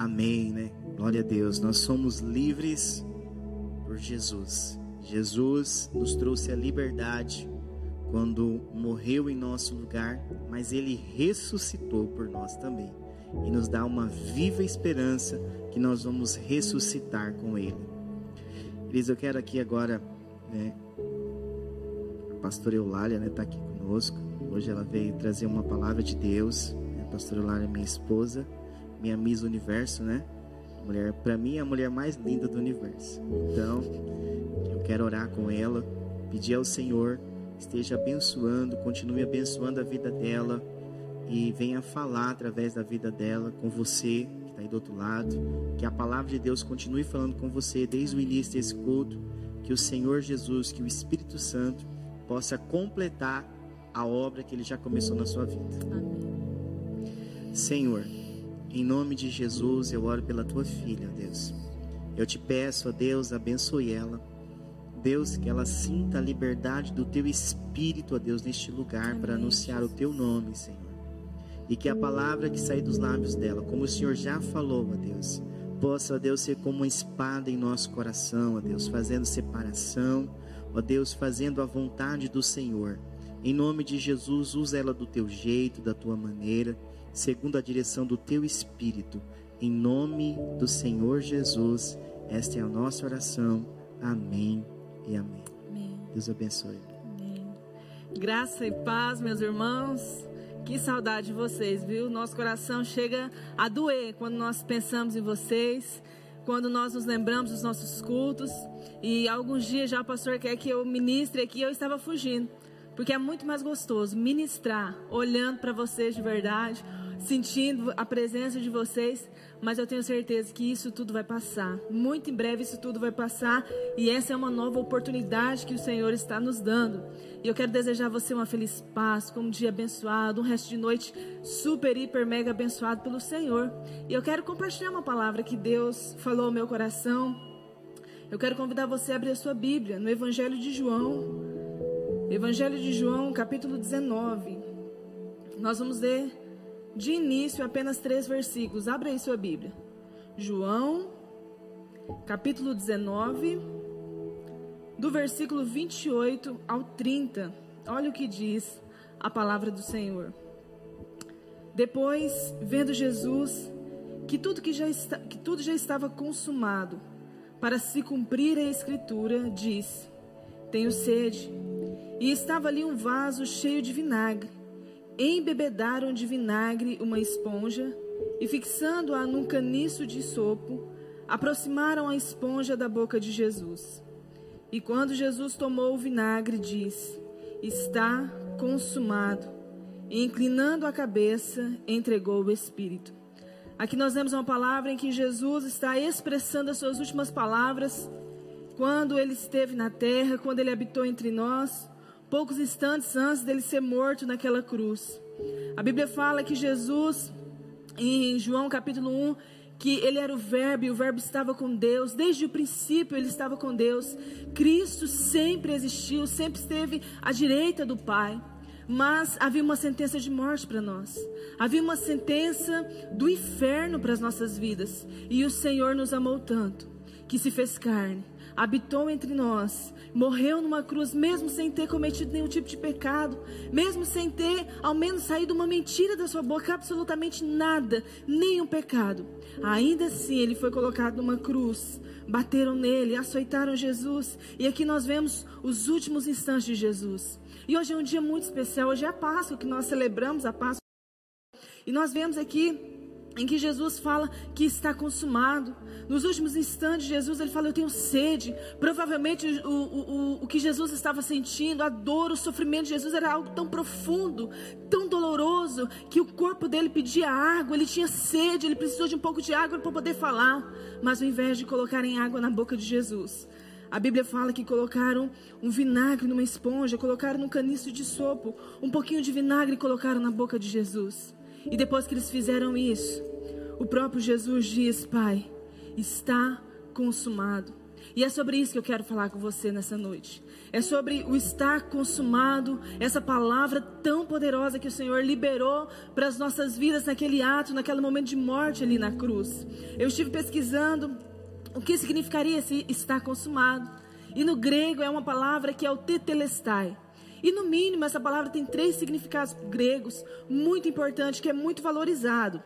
Amém, né? Glória a Deus. Nós somos livres por Jesus. Jesus nos trouxe a liberdade quando morreu em nosso lugar, mas ele ressuscitou por nós também e nos dá uma viva esperança que nós vamos ressuscitar com ele. Elis, eu quero aqui agora, né, a pastora Eulália, né, tá aqui conosco. Hoje ela veio trazer uma palavra de Deus. A pastora Eulália é minha esposa, minha Miss Universo, né? Mulher, para mim, é a mulher mais linda do universo. Então, eu quero orar com ela, pedir ao Senhor esteja abençoando, continue abençoando a vida dela e venha falar através da vida dela com você que está aí do outro lado. Que a palavra de Deus continue falando com você desde o início desse culto. Que o Senhor Jesus, que o Espírito Santo possa completar a obra que ele já começou na sua vida. Amém. Senhor, em nome de Jesus, eu oro pela tua filha, Deus. Eu te peço, ó Deus, abençoe ela. Deus, que ela sinta a liberdade do teu espírito, ó Deus, neste lugar para anunciar o teu nome, Senhor. E que a palavra que sair dos lábios dela, como o Senhor já falou, ó Deus, possa, ó Deus, ser como uma espada em nosso coração, ó Deus, fazendo separação, ó Deus, fazendo a vontade do Senhor. Em nome de Jesus, usa ela do teu jeito, da tua maneira, segundo a direção do teu espírito. Em nome do Senhor Jesus, esta é a nossa oração. Amém e amém. amém. Deus abençoe. Amém. Graça e paz, meus irmãos. Que saudade de vocês, viu? Nosso coração chega a doer quando nós pensamos em vocês, quando nós nos lembramos dos nossos cultos. E alguns dias já o pastor quer que eu ministre aqui, eu estava fugindo. Porque é muito mais gostoso ministrar olhando para vocês de verdade, sentindo a presença de vocês, mas eu tenho certeza que isso tudo vai passar. Muito em breve isso tudo vai passar e essa é uma nova oportunidade que o Senhor está nos dando. E eu quero desejar a você uma feliz paz, um dia abençoado, um resto de noite super, hiper, mega abençoado pelo Senhor. E eu quero compartilhar uma palavra que Deus falou ao meu coração. Eu quero convidar você a abrir a sua Bíblia no Evangelho de João. Evangelho de João, capítulo 19. Nós vamos ler de início apenas três versículos. Abra aí sua Bíblia. João, capítulo 19, do versículo 28 ao 30. Olha o que diz a palavra do Senhor. Depois, vendo Jesus que tudo, que já, está, que tudo já estava consumado, para se cumprir a escritura, disse: Tenho sede. E estava ali um vaso cheio de vinagre embebedaram de vinagre uma esponja e, fixando-a num caniço de sopo, aproximaram a esponja da boca de Jesus. E quando Jesus tomou o vinagre, disse: Está consumado. E, inclinando a cabeça, entregou o Espírito. Aqui nós vemos uma palavra em que Jesus está expressando as suas últimas palavras quando ele esteve na terra, quando ele habitou entre nós poucos instantes antes dele ser morto naquela cruz. A Bíblia fala que Jesus, em João capítulo 1, que ele era o Verbo e o Verbo estava com Deus, desde o princípio ele estava com Deus. Cristo sempre existiu, sempre esteve à direita do Pai. Mas havia uma sentença de morte para nós, havia uma sentença do inferno para as nossas vidas, e o Senhor nos amou tanto que se fez carne, habitou entre nós, morreu numa cruz, mesmo sem ter cometido nenhum tipo de pecado, mesmo sem ter ao menos saído uma mentira da sua boca, absolutamente nada, nenhum pecado. Ainda assim, ele foi colocado numa cruz, bateram nele, açoitaram Jesus, e aqui nós vemos os últimos instantes de Jesus. E hoje é um dia muito especial, hoje é a Páscoa que nós celebramos a Páscoa. E nós vemos aqui em que Jesus fala que está consumado. Nos últimos instantes, Jesus ele fala: Eu tenho sede. Provavelmente o, o, o que Jesus estava sentindo, a dor, o sofrimento de Jesus era algo tão profundo, tão doloroso, que o corpo dele pedia água, ele tinha sede, ele precisou de um pouco de água para poder falar. Mas ao invés de colocarem água na boca de Jesus, a Bíblia fala que colocaram um vinagre numa esponja, colocaram num caniço de sopo, um pouquinho de vinagre e colocaram na boca de Jesus. E depois que eles fizeram isso, o próprio Jesus diz: Pai, está consumado. E é sobre isso que eu quero falar com você nessa noite. É sobre o estar consumado, essa palavra tão poderosa que o Senhor liberou para as nossas vidas naquele ato, naquele momento de morte ali na cruz. Eu estive pesquisando o que significaria esse estar consumado. E no grego é uma palavra que é o tetelestai. E no mínimo essa palavra tem três significados gregos muito importantes que é muito valorizado.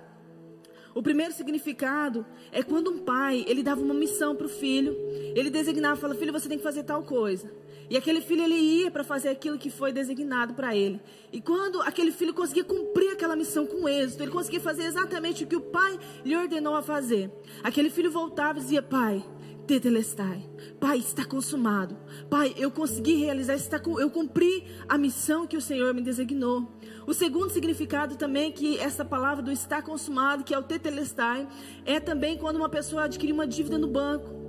O primeiro significado é quando um pai, ele dava uma missão para o filho, ele designava, fala, filho, você tem que fazer tal coisa. E aquele filho, ele ia para fazer aquilo que foi designado para ele. E quando aquele filho conseguia cumprir aquela missão com êxito, ele conseguia fazer exatamente o que o pai lhe ordenou a fazer. Aquele filho voltava e dizia, pai, Tetelestai. Pai, está consumado. Pai, eu consegui realizar, está, eu cumpri a missão que o Senhor me designou. O segundo significado também que essa palavra do está consumado, que é o tetelestai, é também quando uma pessoa adquire uma dívida no banco.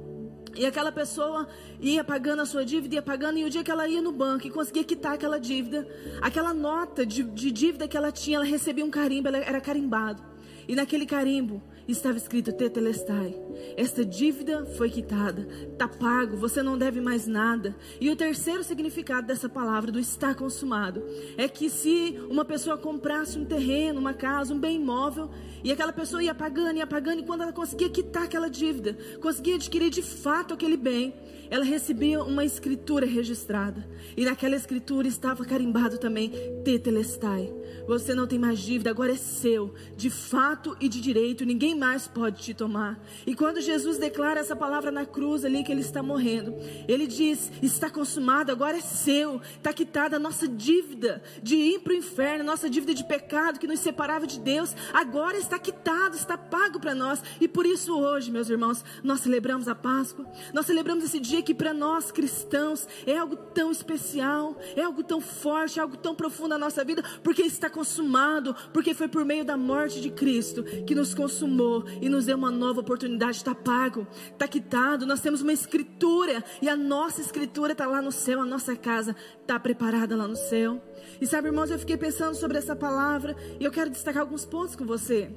E aquela pessoa ia pagando a sua dívida, ia pagando, e o dia que ela ia no banco e conseguia quitar aquela dívida, aquela nota de, de dívida que ela tinha, ela recebia um carimbo, ela era carimbado. E naquele carimbo estava escrito Tetelestai. Esta dívida foi quitada, está pago, você não deve mais nada. E o terceiro significado dessa palavra, do está consumado, é que se uma pessoa comprasse um terreno, uma casa, um bem imóvel, e aquela pessoa ia pagando, ia pagando, e quando ela conseguia quitar aquela dívida, conseguia adquirir de fato aquele bem, ela recebia uma escritura registrada. E naquela escritura estava carimbado também Tetelestai. Você não tem mais dívida, agora é seu, de fato e de direito, ninguém mais pode te tomar. E quando Jesus declara essa palavra na cruz ali que ele está morrendo, ele diz: está consumado, agora é seu, está quitada a nossa dívida de ir para o inferno, nossa dívida de pecado que nos separava de Deus, agora está quitado, está pago para nós. E por isso hoje, meus irmãos, nós celebramos a Páscoa, nós celebramos esse dia que para nós cristãos é algo tão especial, é algo tão forte, é algo tão profundo na nossa vida, porque está consumado, porque foi por meio da morte de Cristo que nos consumou e nos deu uma nova oportunidade. Está pago, está quitado. Nós temos uma escritura e a nossa escritura está lá no céu, a nossa casa está preparada lá no céu. E sabe, irmãos, eu fiquei pensando sobre essa palavra e eu quero destacar alguns pontos com você.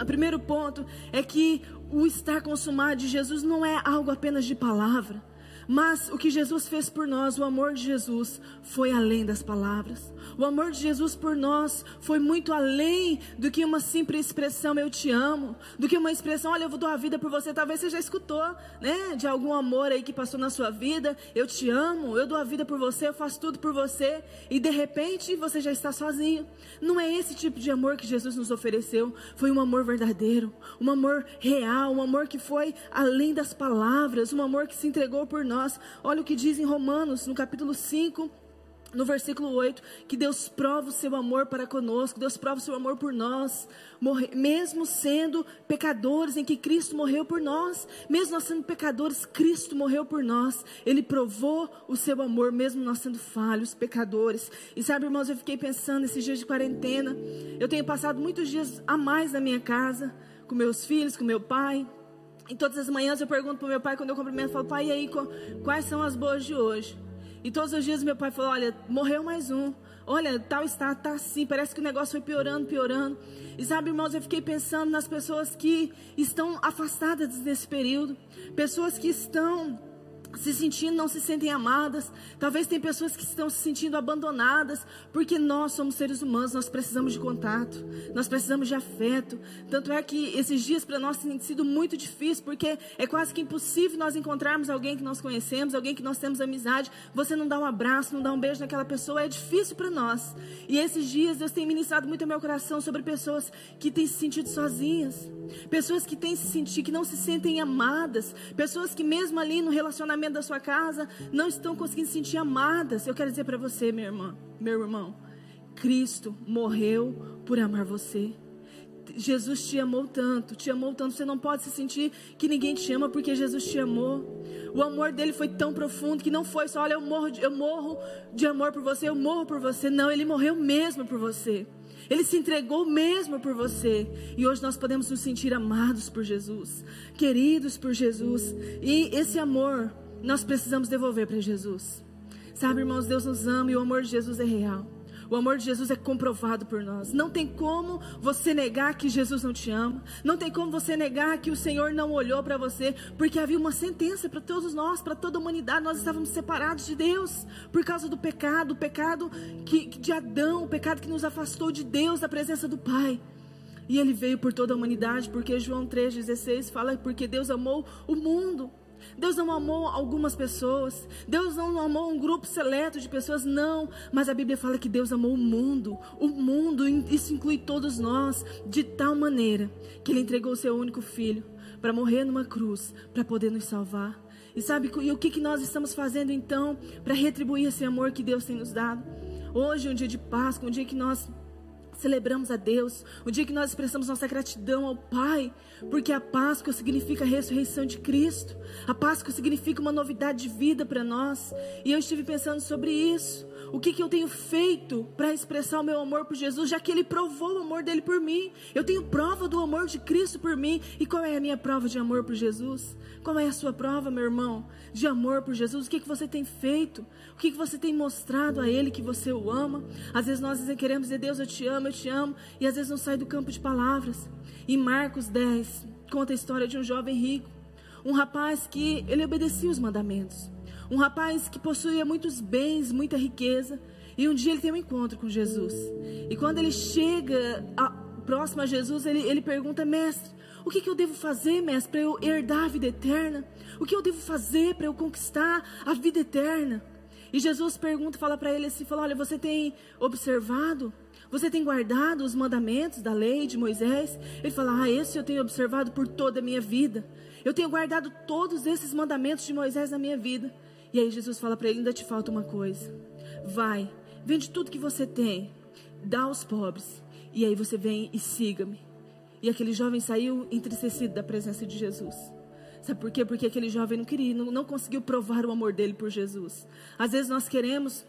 O primeiro ponto é que o estar consumado de Jesus não é algo apenas de palavra. Mas o que Jesus fez por nós, o amor de Jesus, foi além das palavras. O amor de Jesus por nós foi muito além do que uma simples expressão eu te amo, do que uma expressão olha eu vou dar a vida por você. Talvez você já escutou, né, de algum amor aí que passou na sua vida. Eu te amo, eu dou a vida por você, eu faço tudo por você e de repente você já está sozinho. Não é esse tipo de amor que Jesus nos ofereceu. Foi um amor verdadeiro, um amor real, um amor que foi além das palavras, um amor que se entregou por nós. Olha o que diz em Romanos, no capítulo 5, no versículo 8, que Deus prova o seu amor para conosco, Deus prova o seu amor por nós, morre, mesmo sendo pecadores, em que Cristo morreu por nós, mesmo nós sendo pecadores, Cristo morreu por nós, Ele provou o seu amor, mesmo nós sendo falhos, pecadores. E sabe, irmãos, eu fiquei pensando nesses dias de quarentena, eu tenho passado muitos dias a mais na minha casa, com meus filhos, com meu pai. E todas as manhãs eu pergunto para o meu pai, quando eu cumprimento, eu falo, pai, e aí, quais são as boas de hoje? E todos os dias meu pai falou: Olha, morreu mais um. Olha, tal está, tá assim. Parece que o negócio foi piorando, piorando. E sabe, irmãos, eu fiquei pensando nas pessoas que estão afastadas nesse período. Pessoas que estão se sentindo, não se sentem amadas. Talvez tem pessoas que estão se sentindo abandonadas, porque nós somos seres humanos, nós precisamos de contato, nós precisamos de afeto. Tanto é que esses dias para nós têm sido muito difíceis, porque é quase que impossível nós encontrarmos alguém que nós conhecemos, alguém que nós temos amizade. Você não dá um abraço, não dá um beijo naquela pessoa, é difícil para nós. E esses dias Deus tem ministrado muito ao meu coração sobre pessoas que têm se sentido sozinhas, pessoas que têm se sentido, que não se sentem amadas, pessoas que mesmo ali no relacionamento da sua casa não estão conseguindo se sentir amadas. Eu quero dizer para você, minha irmã, meu irmão, Cristo morreu por amar você. Jesus te amou tanto, te amou tanto. Você não pode se sentir que ninguém te ama porque Jesus te amou. O amor dele foi tão profundo que não foi só, olha, eu morro, eu morro de amor por você, eu morro por você. Não, ele morreu mesmo por você. Ele se entregou mesmo por você. E hoje nós podemos nos sentir amados por Jesus, queridos por Jesus. E esse amor nós precisamos devolver para Jesus. Sabe, irmãos, Deus nos ama e o amor de Jesus é real. O amor de Jesus é comprovado por nós. Não tem como você negar que Jesus não te ama. Não tem como você negar que o Senhor não olhou para você, porque havia uma sentença para todos nós, para toda a humanidade. Nós estávamos separados de Deus por causa do pecado, o pecado que, de Adão, o pecado que nos afastou de Deus, da presença do Pai. E ele veio por toda a humanidade, porque João 3,16 fala porque Deus amou o mundo. Deus não amou algumas pessoas, Deus não amou um grupo seleto de pessoas, não. Mas a Bíblia fala que Deus amou o mundo, o mundo, isso inclui todos nós, de tal maneira que Ele entregou o seu único filho para morrer numa cruz, para poder nos salvar. E sabe e o que, que nós estamos fazendo então para retribuir esse amor que Deus tem nos dado? Hoje é um dia de Páscoa, um dia que nós celebramos a Deus, o dia que nós expressamos nossa gratidão ao Pai, porque a Páscoa significa a ressurreição de Cristo, a Páscoa significa uma novidade de vida para nós, e eu estive pensando sobre isso. O que, que eu tenho feito para expressar o meu amor por Jesus, já que Ele provou o amor dele por mim? Eu tenho prova do amor de Cristo por mim. E qual é a minha prova de amor por Jesus? Qual é a sua prova, meu irmão, de amor por Jesus? O que, que você tem feito? O que, que você tem mostrado a Ele que você o ama? Às vezes nós queremos dizer, Deus, eu te amo, eu te amo, e às vezes não sai do campo de palavras. Em Marcos 10, conta a história de um jovem rico, um rapaz que ele obedecia os mandamentos. Um rapaz que possuía muitos bens, muita riqueza. E um dia ele tem um encontro com Jesus. E quando ele chega a, próximo a Jesus, ele, ele pergunta: Mestre, o que, que eu devo fazer, mestre, para eu herdar a vida eterna? O que eu devo fazer para eu conquistar a vida eterna? E Jesus pergunta, fala para ele assim: fala, Olha, você tem observado? Você tem guardado os mandamentos da lei de Moisés? Ele fala: Ah, esse eu tenho observado por toda a minha vida. Eu tenho guardado todos esses mandamentos de Moisés na minha vida. E aí Jesus fala para ele: ainda te falta uma coisa. Vai, vende tudo que você tem, dá aos pobres. E aí você vem e siga-me. E aquele jovem saiu entristecido da presença de Jesus. Sabe por quê? Porque aquele jovem não queria, não, não conseguiu provar o amor dele por Jesus. Às vezes nós queremos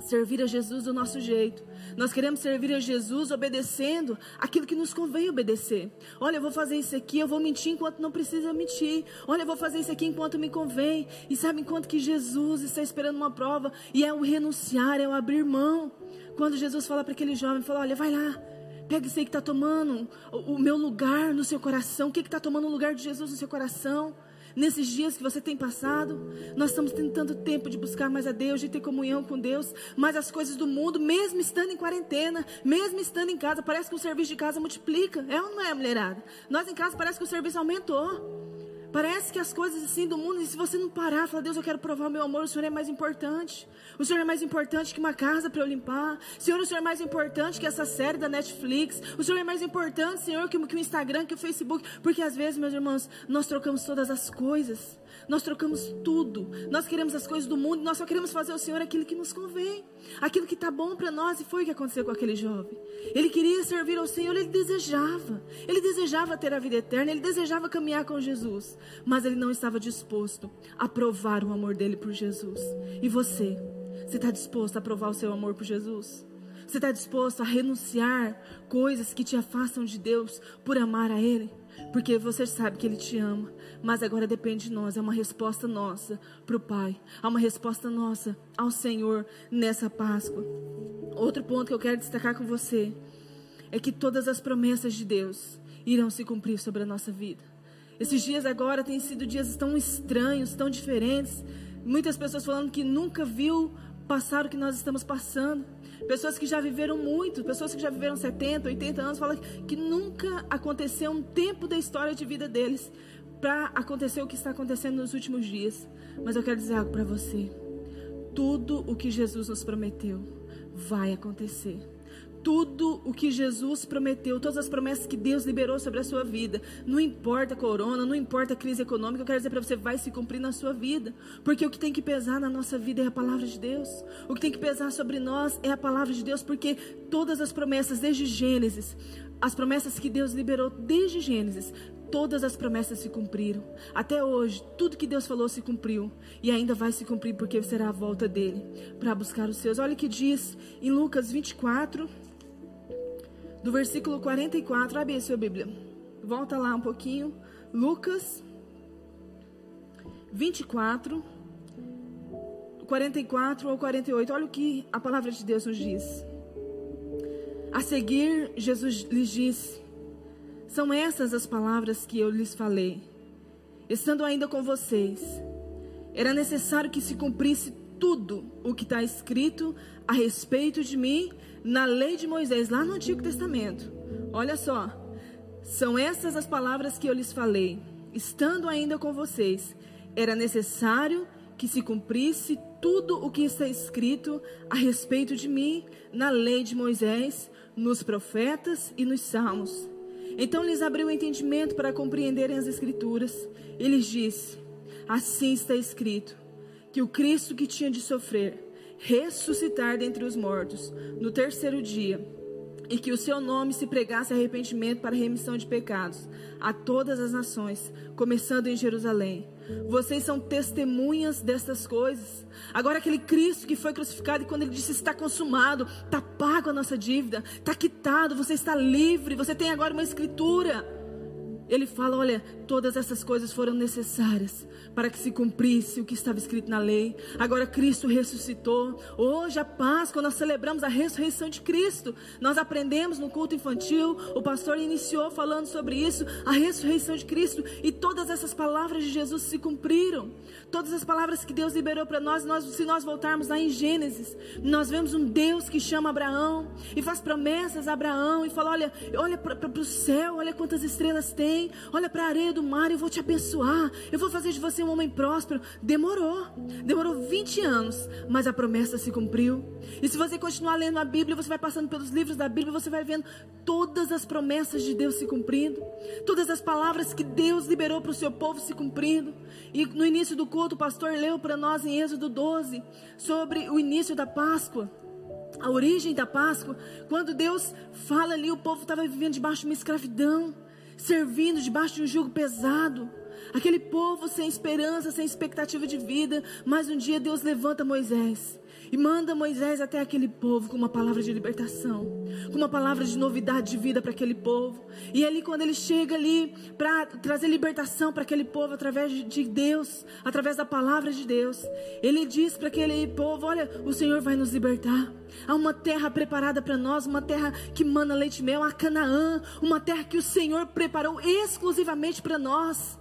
servir a Jesus do nosso jeito. Nós queremos servir a Jesus obedecendo aquilo que nos convém obedecer. Olha, eu vou fazer isso aqui, eu vou mentir enquanto não precisa mentir. Olha, eu vou fazer isso aqui enquanto me convém. E sabe enquanto que Jesus está esperando uma prova e é o renunciar, é o abrir mão. Quando Jesus fala para aquele jovem, fala: "Olha, vai lá, Pega isso aí que está tomando o, meu lugar no seu coração. O que está tomando o lugar de Jesus no seu coração? Nesses dias que você tem passado. Nós estamos tendo tanto tempo de buscar mais a Deus, de ter comunhão com Deus, mas as coisas do mundo, mesmo estando em quarentena, mesmo estando em casa, parece que o serviço de casa multiplica. É ou não é, mulherada? Nós em casa parece que o serviço aumentou. Parece que as coisas assim do mundo, e se você não parar, falar, Deus, eu quero provar o meu amor, o Senhor é mais importante. O Senhor é mais importante que uma casa para eu limpar. Senhor, o Senhor é mais importante que essa série da Netflix. O Senhor é mais importante, Senhor, que, que o Instagram, que o Facebook. Porque às vezes, meus irmãos, nós trocamos todas as coisas. Nós trocamos tudo. Nós queremos as coisas do mundo. Nós só queremos fazer ao Senhor aquilo que nos convém. Aquilo que está bom para nós. E foi o que aconteceu com aquele jovem. Ele queria servir ao Senhor. Ele desejava. Ele desejava ter a vida eterna. Ele desejava caminhar com Jesus. Mas ele não estava disposto a provar o amor dele por Jesus. E você? Você está disposto a provar o seu amor por Jesus? Você está disposto a renunciar coisas que te afastam de Deus por amar a Ele? Porque você sabe que Ele te ama, mas agora depende de nós, é uma resposta nossa para o Pai, há uma resposta nossa ao Senhor nessa Páscoa. Outro ponto que eu quero destacar com você é que todas as promessas de Deus irão se cumprir sobre a nossa vida. Esses dias agora têm sido dias tão estranhos, tão diferentes. Muitas pessoas falando que nunca viu passar o que nós estamos passando. Pessoas que já viveram muito, pessoas que já viveram 70, 80 anos, falam que nunca aconteceu um tempo da história de vida deles para acontecer o que está acontecendo nos últimos dias. Mas eu quero dizer algo para você. Tudo o que Jesus nos prometeu vai acontecer tudo o que Jesus prometeu, todas as promessas que Deus liberou sobre a sua vida. Não importa a corona, não importa a crise econômica, eu quero dizer para você, vai se cumprir na sua vida. Porque o que tem que pesar na nossa vida é a palavra de Deus. O que tem que pesar sobre nós é a palavra de Deus, porque todas as promessas, desde Gênesis, as promessas que Deus liberou desde Gênesis, todas as promessas se cumpriram. Até hoje, tudo que Deus falou se cumpriu. E ainda vai se cumprir, porque será a volta dele para buscar os seus. Olha o que diz em Lucas 24 do versículo 44. Abre a sua Bíblia. Volta lá um pouquinho. Lucas 24, 44 ou 48. Olha o que a palavra de Deus nos diz. A seguir, Jesus lhes disse: São essas as palavras que eu lhes falei, estando ainda com vocês. Era necessário que se cumprisse tudo o que está escrito a respeito de mim na lei de Moisés, lá no Antigo Testamento. Olha só, são essas as palavras que eu lhes falei, estando ainda com vocês. Era necessário que se cumprisse tudo o que está escrito a respeito de mim na lei de Moisés, nos profetas e nos salmos. Então lhes abriu o entendimento para compreenderem as Escrituras. E lhes disse: Assim está escrito, que o Cristo que tinha de sofrer, ressuscitar dentre os mortos, no terceiro dia, e que o seu nome se pregasse arrependimento para remissão de pecados a todas as nações, começando em Jerusalém. Vocês são testemunhas destas coisas. Agora, aquele Cristo que foi crucificado, e quando ele disse está consumado, está pago a nossa dívida, está quitado, você está livre, você tem agora uma escritura. Ele fala: olha, todas essas coisas foram necessárias para que se cumprisse o que estava escrito na lei. Agora Cristo ressuscitou. Hoje, a Páscoa, nós celebramos a ressurreição de Cristo. Nós aprendemos no culto infantil, o pastor iniciou falando sobre isso, a ressurreição de Cristo. E todas essas palavras de Jesus se cumpriram. Todas as palavras que Deus liberou para nós, nós, se nós voltarmos lá em Gênesis, nós vemos um Deus que chama Abraão e faz promessas a Abraão e fala: olha, olha para o céu, olha quantas estrelas tem, olha para a areia do mar, eu vou te abençoar, eu vou fazer de você um homem próspero. Demorou, demorou 20 anos, mas a promessa se cumpriu. E se você continuar lendo a Bíblia, você vai passando pelos livros da Bíblia, você vai vendo todas as promessas de Deus se cumprindo, todas as palavras que Deus liberou para o seu povo se cumprindo. E no início do culto, o pastor leu para nós em Êxodo 12 sobre o início da Páscoa a origem da Páscoa, quando Deus fala ali, o povo estava vivendo debaixo de uma escravidão, servindo debaixo de um jugo pesado. Aquele povo sem esperança, sem expectativa de vida, mas um dia Deus levanta Moisés e manda Moisés até aquele povo com uma palavra de libertação, com uma palavra de novidade de vida para aquele povo. E ali, quando ele chega ali para trazer libertação para aquele povo através de Deus, através da palavra de Deus, ele diz para aquele povo: Olha, o Senhor vai nos libertar. Há uma terra preparada para nós, uma terra que mana leite e mel, a Canaã, uma terra que o Senhor preparou exclusivamente para nós.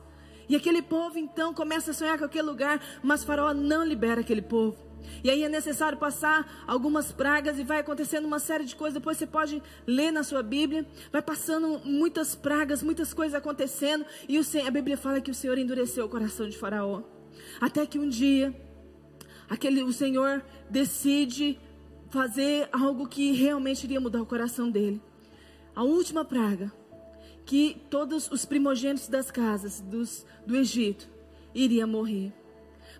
E aquele povo então começa a sonhar com aquele lugar, mas Faraó não libera aquele povo. E aí é necessário passar algumas pragas e vai acontecendo uma série de coisas. Depois você pode ler na sua Bíblia. Vai passando muitas pragas, muitas coisas acontecendo. E o Senhor, a Bíblia fala que o Senhor endureceu o coração de Faraó. Até que um dia, aquele, o Senhor decide fazer algo que realmente iria mudar o coração dele. A última praga que todos os primogênitos das casas dos, do Egito iriam morrer.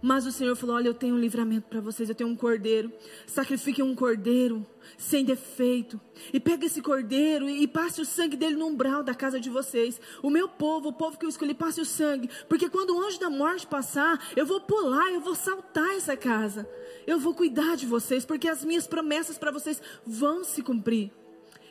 Mas o Senhor falou: Olha, eu tenho um livramento para vocês, eu tenho um cordeiro. Sacrifiquem um cordeiro sem defeito. E pegue esse cordeiro e, passe o sangue dele no umbral da casa de vocês. O meu povo, o povo que eu escolhi, passe o sangue. Porque quando o anjo da morte passar, eu vou pular, eu vou saltar essa casa. Eu vou cuidar de vocês, porque as minhas promessas para vocês vão se cumprir.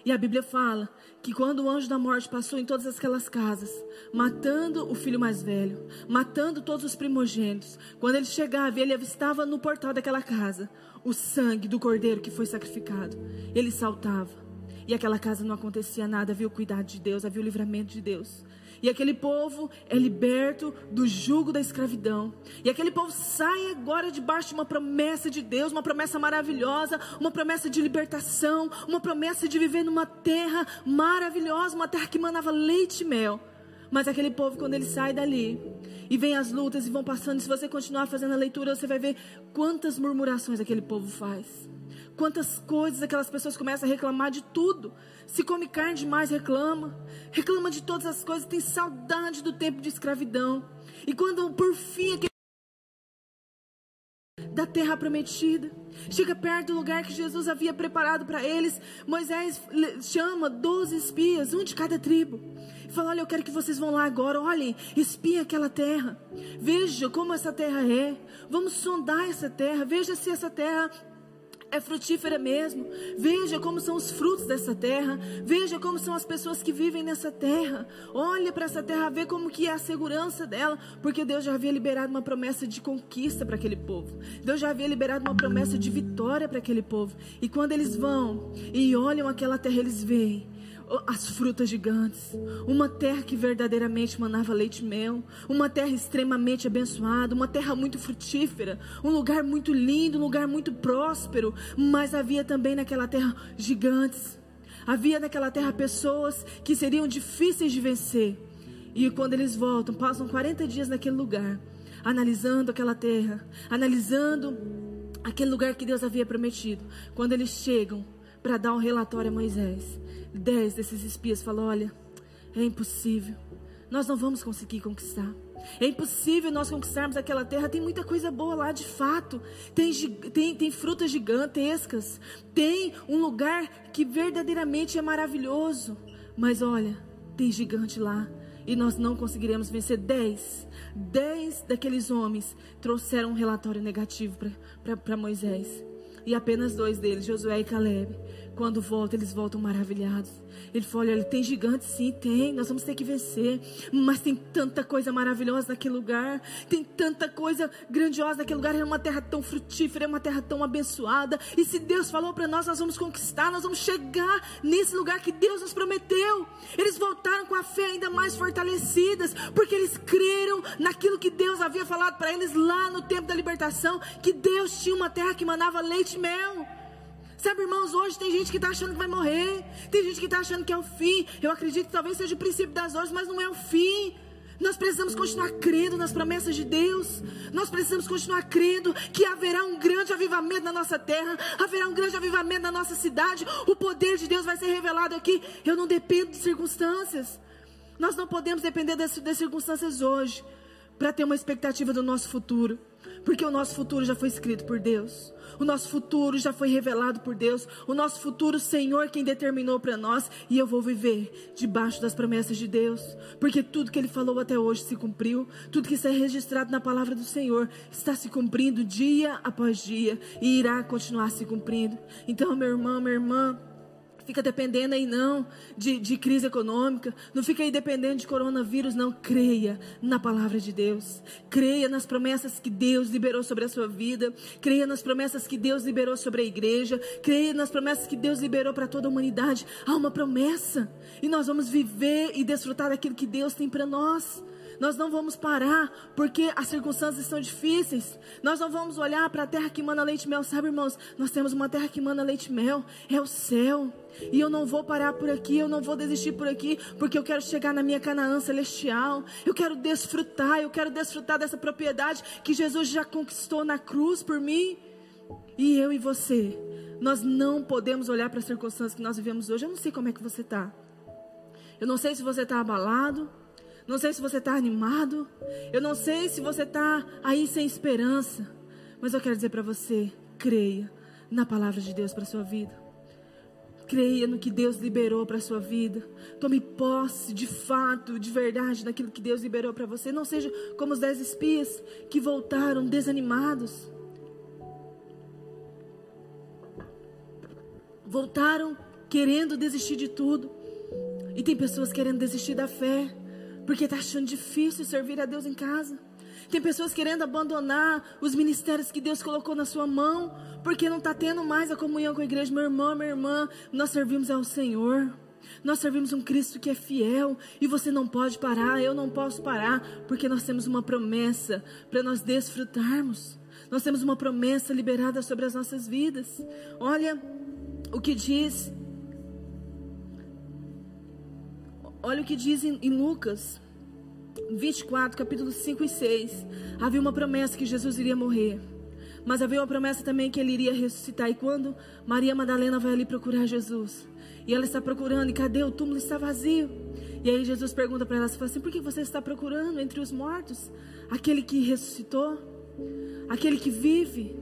E a Bíblia fala que quando o anjo da morte passou em todas aquelas casas, matando o filho mais velho, matando todos os primogênitos, quando ele chegava e ele avistava no portal daquela casa o sangue do cordeiro que foi sacrificado, ele saltava. E aquela casa não acontecia nada, havia o cuidado de Deus, havia o livramento de Deus. E aquele povo é liberto do jugo da escravidão. E aquele povo sai agora debaixo de uma promessa de Deus, uma promessa maravilhosa, uma promessa de libertação, uma promessa de viver numa terra maravilhosa, uma terra que manava leite e mel. Mas aquele povo, quando ele sai dali e vem as lutas e vão passando, se você continuar fazendo a leitura, você vai ver quantas murmurações aquele povo faz. Quantas coisas aquelas pessoas começam a reclamar de tudo. Se come carne demais, reclama. Reclama de todas as coisas, tem saudade do tempo de escravidão. E quando por fim aquele da terra prometida. Chega perto do lugar que Jesus havia preparado para eles. Moisés chama doze espias, um de cada tribo. E fala: Olha, eu quero que vocês vão lá agora. Olhem, espiem aquela terra. Veja como essa terra é. Vamos sondar essa terra. Veja se essa terra é frutífera mesmo. Veja como são os frutos dessa terra. Veja como são as pessoas que vivem nessa terra. Olha para essa terra, vê como que é a segurança dela, porque Deus já havia liberado uma promessa de conquista para aquele povo. Deus já havia liberado uma promessa de vitória para aquele povo. E quando eles vão e olham aquela terra, eles veem as frutas gigantes, uma terra que verdadeiramente manava leite e mel, uma terra extremamente abençoada, uma terra muito frutífera, um lugar muito lindo, um lugar muito próspero, mas havia também naquela terra gigantes. Havia naquela terra pessoas que seriam difíceis de vencer. E quando eles voltam, passam 40 dias naquele lugar, analisando aquela terra, analisando aquele lugar que Deus havia prometido. Quando eles chegam para dar um relatório a Moisés, dez desses espias falam: Olha, é impossível, nós não vamos conseguir conquistar. É impossível nós conquistarmos aquela terra. Tem muita coisa boa lá, de fato. Tem, tem, tem frutas gigantescas. Tem um lugar que verdadeiramente é maravilhoso. Mas olha, tem gigante lá. E nós não conseguiremos vencer. Dez, dez daqueles homens trouxeram um relatório negativo para Moisés. E apenas dois deles, Josué e Caleb, quando voltam, eles voltam maravilhados. Ele falou: Olha, tem gigante, sim, tem. Nós vamos ter que vencer. Mas tem tanta coisa maravilhosa naquele lugar. Tem tanta coisa grandiosa naquele lugar. É uma terra tão frutífera, é uma terra tão abençoada. E se Deus falou para nós, nós vamos conquistar, nós vamos chegar nesse lugar que Deus nos prometeu. Eles voltaram com a fé ainda mais fortalecidas, porque eles creram naquilo que Deus havia falado para eles lá no tempo da libertação: que Deus tinha uma terra que manava leite e mel. Sabe, irmãos, hoje tem gente que está achando que vai morrer. Tem gente que está achando que é o fim. Eu acredito que talvez seja o princípio das dores, mas não é o fim. Nós precisamos continuar crendo nas promessas de Deus. Nós precisamos continuar crendo que haverá um grande avivamento na nossa terra, haverá um grande avivamento na nossa cidade. O poder de Deus vai ser revelado aqui. Eu não dependo de circunstâncias. Nós não podemos depender das, das circunstâncias hoje para ter uma expectativa do nosso futuro, porque o nosso futuro já foi escrito por Deus. O nosso futuro já foi revelado por Deus. O nosso futuro, Senhor, quem determinou para nós. E eu vou viver debaixo das promessas de Deus. Porque tudo que Ele falou até hoje se cumpriu. Tudo que está registrado na palavra do Senhor está se cumprindo dia após dia. E irá continuar se cumprindo. Então, meu irmão, minha irmã. Fica dependendo aí não de, de crise econômica, não fica aí dependendo de coronavírus, não. Creia na palavra de Deus, creia nas promessas que Deus liberou sobre a sua vida, creia nas promessas que Deus liberou sobre a igreja, creia nas promessas que Deus liberou para toda a humanidade. Há uma promessa e nós vamos viver e desfrutar daquilo que Deus tem para nós. Nós não vamos parar porque as circunstâncias são difíceis. Nós não vamos olhar para a terra que manda leite e mel. Sabe, irmãos, nós temos uma terra que manda leite e mel. É o céu. E eu não vou parar por aqui, eu não vou desistir por aqui, porque eu quero chegar na minha Canaã celestial. Eu quero desfrutar, eu quero desfrutar dessa propriedade que Jesus já conquistou na cruz por mim. E eu e você, nós não podemos olhar para as circunstâncias que nós vivemos hoje. Eu não sei como é que você está. Eu não sei se você está abalado. Não sei se você está animado. Eu não sei se você está aí sem esperança. Mas eu quero dizer para você: creia na palavra de Deus para sua vida. Creia no que Deus liberou para sua vida. Tome posse de fato, de verdade, naquilo que Deus liberou para você. Não seja como os dez espias que voltaram desanimados. Voltaram querendo desistir de tudo. E tem pessoas querendo desistir da fé porque está achando difícil servir a Deus em casa. Tem pessoas querendo abandonar os ministérios que Deus colocou na sua mão, porque não está tendo mais a comunhão com a igreja. Meu irmão, minha irmã, nós servimos ao Senhor. Nós servimos um Cristo que é fiel e você não pode parar, eu não posso parar, porque nós temos uma promessa para nós desfrutarmos. Nós temos uma promessa liberada sobre as nossas vidas. Olha o que diz Olha o que diz em, em Lucas 24, capítulo 5 e 6. Havia uma promessa que Jesus iria morrer. Mas havia uma promessa também que ele iria ressuscitar. E quando Maria Madalena vai ali procurar Jesus, e ela está procurando, e cadê? O túmulo está vazio. E aí Jesus pergunta para ela, fala assim, por que você está procurando entre os mortos? Aquele que ressuscitou? Aquele que vive?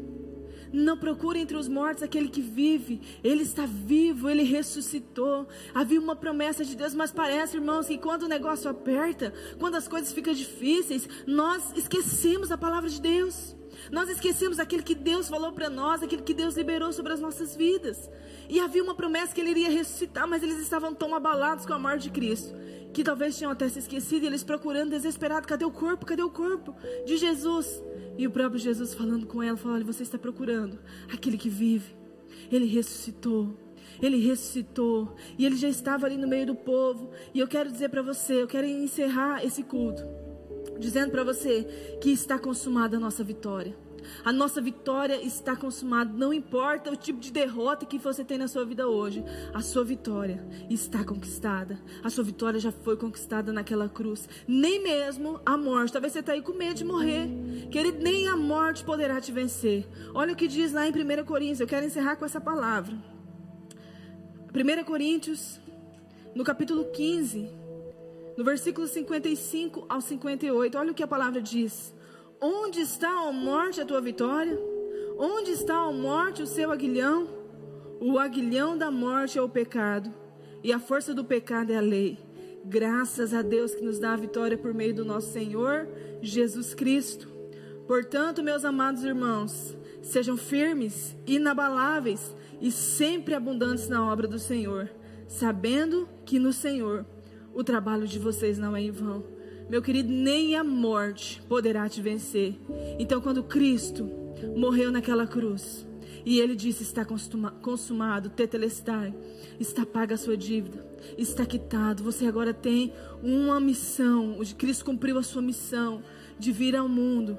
Não procure entre os mortos aquele que vive. Ele está vivo, ele ressuscitou. Havia uma promessa de Deus, mas parece, irmãos, que quando o negócio aperta, quando as coisas ficam difíceis, nós esquecemos a palavra de Deus. Nós esquecemos aquilo que Deus falou para nós, aquilo que Deus liberou sobre as nossas vidas. E havia uma promessa que ele iria ressuscitar, mas eles estavam tão abalados com a morte de Cristo, que talvez tinham até se esquecido, e eles procurando desesperado, cadê o corpo? Cadê o corpo de Jesus? E o próprio Jesus falando com ela, falou: Olha, você está procurando aquele que vive. Ele ressuscitou. Ele ressuscitou. E ele já estava ali no meio do povo. E eu quero dizer para você, eu quero encerrar esse culto dizendo para você que está consumada a nossa vitória. A nossa vitória está consumada. Não importa o tipo de derrota que você tem na sua vida hoje, a sua vitória está conquistada. A sua vitória já foi conquistada naquela cruz. Nem mesmo a morte. Talvez você está aí com medo de morrer. Querido, nem a morte poderá te vencer. Olha o que diz lá em 1 Coríntios. Eu quero encerrar com essa palavra. 1 Coríntios, no capítulo 15, no versículo 55 ao 58. Olha o que a palavra diz. Onde está, a morte, a tua vitória? Onde está, a morte, o seu aguilhão? O aguilhão da morte é o pecado, e a força do pecado é a lei. Graças a Deus que nos dá a vitória por meio do nosso Senhor Jesus Cristo. Portanto, meus amados irmãos, sejam firmes, inabaláveis e sempre abundantes na obra do Senhor, sabendo que no Senhor o trabalho de vocês não é em vão. Meu querido, nem a morte poderá te vencer. Então, quando Cristo morreu naquela cruz, e ele disse: Está consumado, tetelestai, está paga a sua dívida, está quitado. Você agora tem uma missão. Cristo cumpriu a sua missão de vir ao mundo,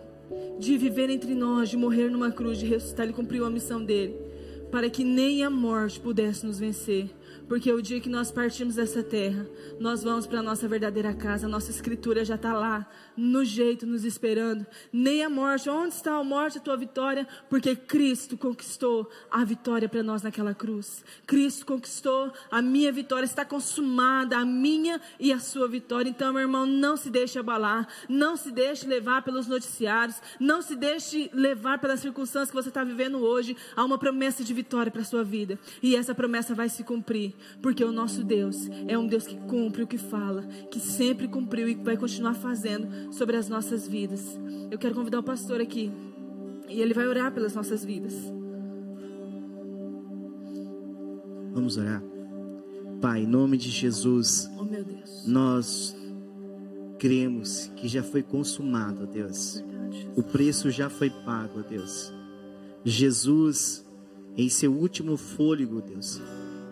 de viver entre nós, de morrer numa cruz, de ressuscitar. Ele cumpriu a missão dele, para que nem a morte pudesse nos vencer. Porque o dia que nós partimos dessa terra, nós vamos para a nossa verdadeira casa. Nossa escritura já está lá, no jeito, nos esperando. Nem a morte. Onde está a morte, a tua vitória? Porque Cristo conquistou a vitória para nós naquela cruz. Cristo conquistou a minha vitória. Está consumada a minha e a sua vitória. Então, meu irmão, não se deixe abalar. Não se deixe levar pelos noticiários. Não se deixe levar pelas circunstâncias que você está vivendo hoje. Há uma promessa de vitória para a sua vida. E essa promessa vai se cumprir porque o nosso Deus é um Deus que cumpre o que fala, que sempre cumpriu e vai continuar fazendo sobre as nossas vidas. Eu quero convidar o pastor aqui e ele vai orar pelas nossas vidas. Vamos orar. Pai, em nome de Jesus, oh, meu Deus. nós cremos que já foi consumado, Deus. O preço já foi pago, Deus. Jesus, em seu último fôlego, Deus,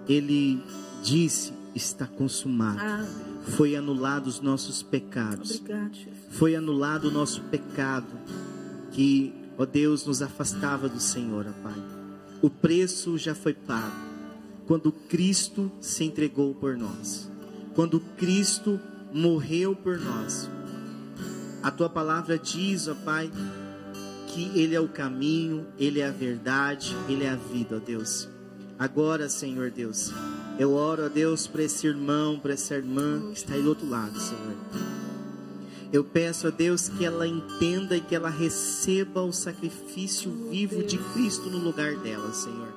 ele disse: está consumado. Foi anulado os nossos pecados. Obrigado, Foi anulado o nosso pecado que, ó Deus, nos afastava do Senhor, ó Pai. O preço já foi pago quando Cristo se entregou por nós. Quando Cristo morreu por nós. A tua palavra diz, ó Pai, que Ele é o caminho, Ele é a verdade, Ele é a vida, ó Deus. Agora, Senhor Deus, eu oro a Deus para esse irmão, para essa irmã que está aí do outro lado, Senhor. Eu peço a Deus que ela entenda e que ela receba o sacrifício vivo de Cristo no lugar dela, Senhor.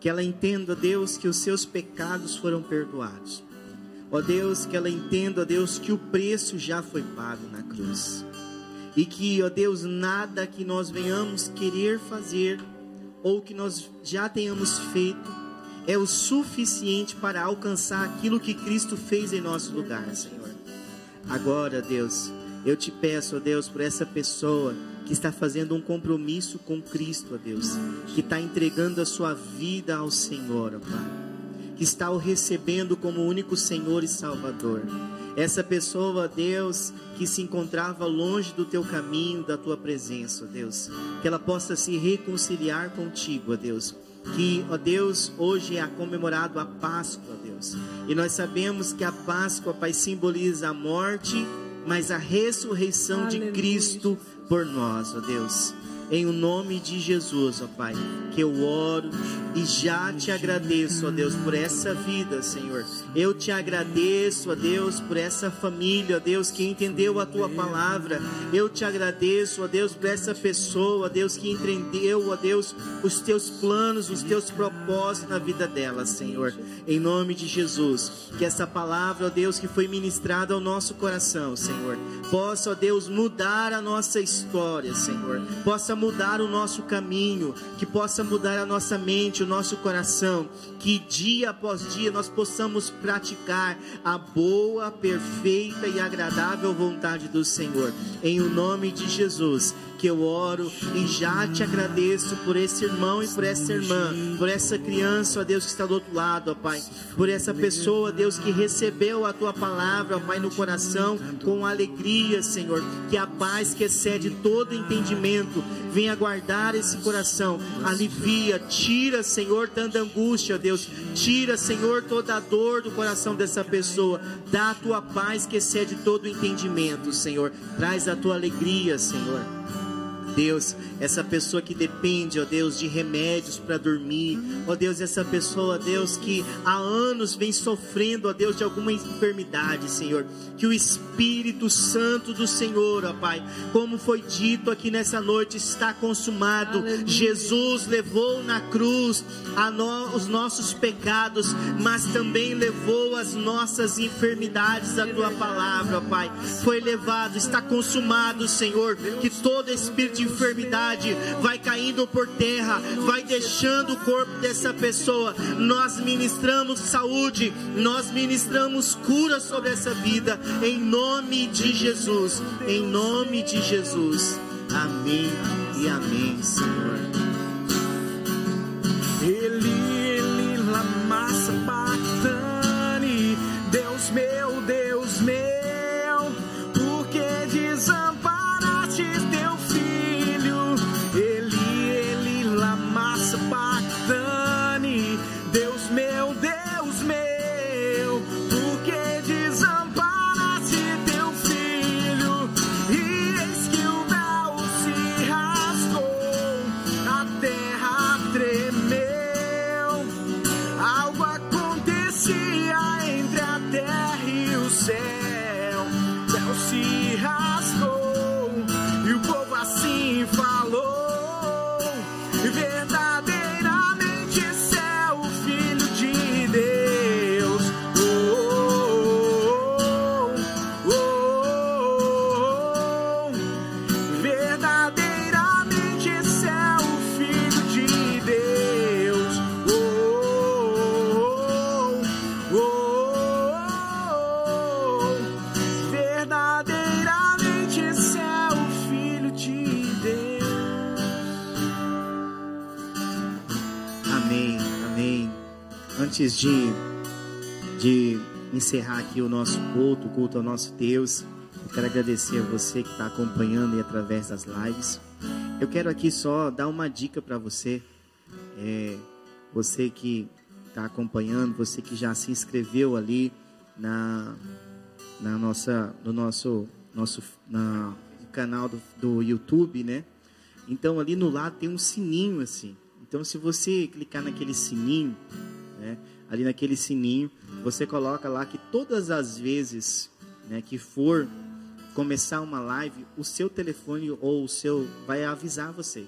Que ela entenda, Deus, que os seus pecados foram perdoados. Ó Deus, que ela entenda, Deus, que o preço já foi pago na cruz. E que, ó Deus, nada que nós venhamos querer fazer ou que nós já tenhamos feito é o suficiente para alcançar aquilo que Cristo fez em nosso lugar, Senhor. Agora, Deus, eu te peço, ó Deus, por essa pessoa que está fazendo um compromisso com Cristo, ó Deus, que está entregando a sua vida ao Senhor, ó Pai, que está o recebendo como único Senhor e Salvador. Essa pessoa, Deus, que se encontrava longe do teu caminho, da tua presença, Deus, que ela possa se reconciliar contigo, Deus. Que, ó Deus, hoje é comemorado a Páscoa, Deus. E nós sabemos que a Páscoa, Pai, simboliza a morte, mas a ressurreição Aleluia. de Cristo por nós, ó Deus. Em o nome de Jesus, ó Pai, que eu oro e já te agradeço, ó Deus, por essa vida, Senhor. Eu te agradeço, ó Deus, por essa família, ó Deus, que entendeu a tua palavra. Eu te agradeço, ó Deus, por essa pessoa, ó Deus, que entendeu, ó Deus, os teus planos, os teus propósitos na vida dela, Senhor. Em nome de Jesus, que essa palavra, ó Deus, que foi ministrada ao nosso coração, Senhor, possa, ó Deus, mudar a nossa história, Senhor. Possa mudar o nosso caminho, que possa mudar a nossa mente, o nosso coração, que dia após dia nós possamos praticar a boa, perfeita e agradável vontade do Senhor. Em o nome de Jesus, que eu oro e já te agradeço por esse irmão e por essa irmã, por essa criança, ó Deus, que está do outro lado, ó Pai, por essa pessoa, Deus, que recebeu a tua palavra, ó Pai, no coração com alegria, Senhor, que a paz que excede todo entendimento venha guardar esse coração, alivia, tira, Senhor, tanta angústia, Deus, tira, Senhor, toda a dor do coração dessa pessoa, dá a tua paz que excede todo entendimento, Senhor, traz a tua alegria, Senhor. Deus, essa pessoa que depende, ó Deus, de remédios para dormir, ó Deus, essa pessoa, ó Deus, que há anos vem sofrendo, ó Deus, de alguma enfermidade, Senhor, que o Espírito Santo do Senhor, ó Pai, como foi dito aqui nessa noite, está consumado. Aleluia. Jesus levou na cruz no, os nossos pecados, mas também levou as nossas enfermidades, a tua palavra, ó Pai, foi levado, está consumado, Senhor, que todo espírito de enfermidade vai caindo por terra, vai deixando o corpo dessa pessoa. Nós ministramos saúde, nós ministramos cura sobre essa vida, em nome de Jesus. Em nome de Jesus. Amém e amém, Senhor. Ele, Antes de, de encerrar aqui o nosso culto, o culto ao nosso Deus, eu quero agradecer a você que está acompanhando aí através das lives. Eu quero aqui só dar uma dica para você. É, você que está acompanhando, você que já se inscreveu ali na, na nossa, no nosso, nosso na, canal do, do YouTube, né? Então ali no lado tem um sininho assim. Então se você clicar naquele sininho, né, ali naquele sininho, você coloca lá que todas as vezes né, que for começar uma live, o seu telefone ou o seu vai avisar você.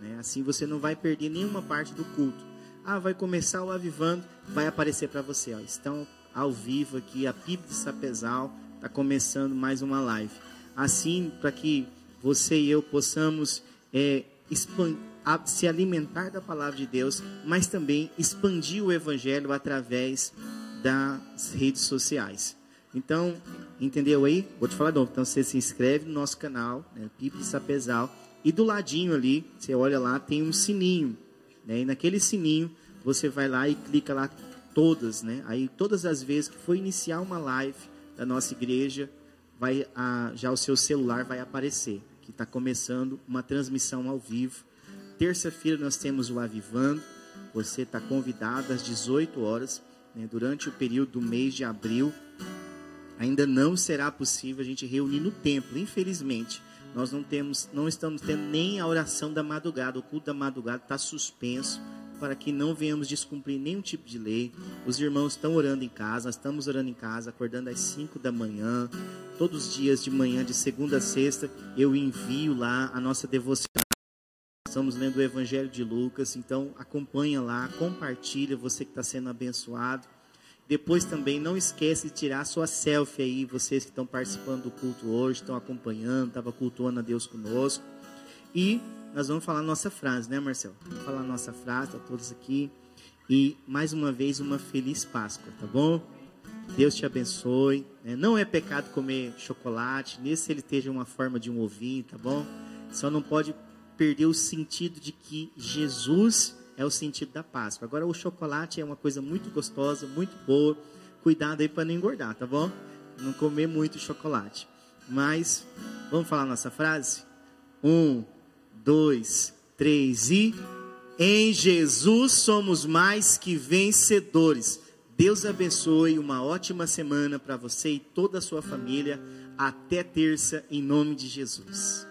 Né? Assim você não vai perder nenhuma parte do culto. Ah, vai começar o Avivando, vai aparecer para você. Ó, estão ao vivo aqui, a PIB de Sapezal está começando mais uma live. Assim, para que você e eu possamos é, expan- a- se alimentar da palavra de Deus, mas também expandir o evangelho através das redes sociais. Então, entendeu aí? Vou te falar de novo. Então, você se inscreve no nosso canal, né, Pipe Sapezal, e do ladinho ali, você olha lá, tem um sininho. Né, e naquele sininho, você vai lá e clica lá todas, né? Aí, todas as vezes que for iniciar uma live da nossa igreja, vai a, já o seu celular vai aparecer que está começando uma transmissão ao vivo. Terça-feira nós temos o Avivando. Você está convidado às 18 horas, né, durante o período do mês de abril. Ainda não será possível a gente reunir no templo, infelizmente. nós não temos, não estamos tendo nem a oração da madrugada, o culto da madrugada está suspenso para que não venhamos descumprir nenhum tipo de lei. Os irmãos estão orando em casa, nós estamos orando em casa, acordando às 5 da manhã, todos os dias de manhã, de segunda a sexta, eu envio lá a nossa devoção. Estamos lendo o Evangelho de Lucas, então acompanha lá, compartilha, você que está sendo abençoado. Depois também não esquece de tirar sua selfie aí, vocês que estão participando do culto hoje, estão acompanhando, estava cultuando a Deus conosco. E nós vamos falar a nossa frase, né, Marcelo? Vamos falar a nossa frase, tá todos aqui. E mais uma vez, uma feliz Páscoa, tá bom? Deus te abençoe. Né? Não é pecado comer chocolate, nem se ele esteja uma forma de um ovinho, tá bom? Só não pode perder o sentido de que Jesus é o sentido da Páscoa. Agora, o chocolate é uma coisa muito gostosa, muito boa. Cuidado aí para não engordar, tá bom? Não comer muito chocolate. Mas, vamos falar nossa frase? Um, dois, três e. Em Jesus somos mais que vencedores. Deus abençoe, uma ótima semana para você e toda a sua família. Até terça, em nome de Jesus.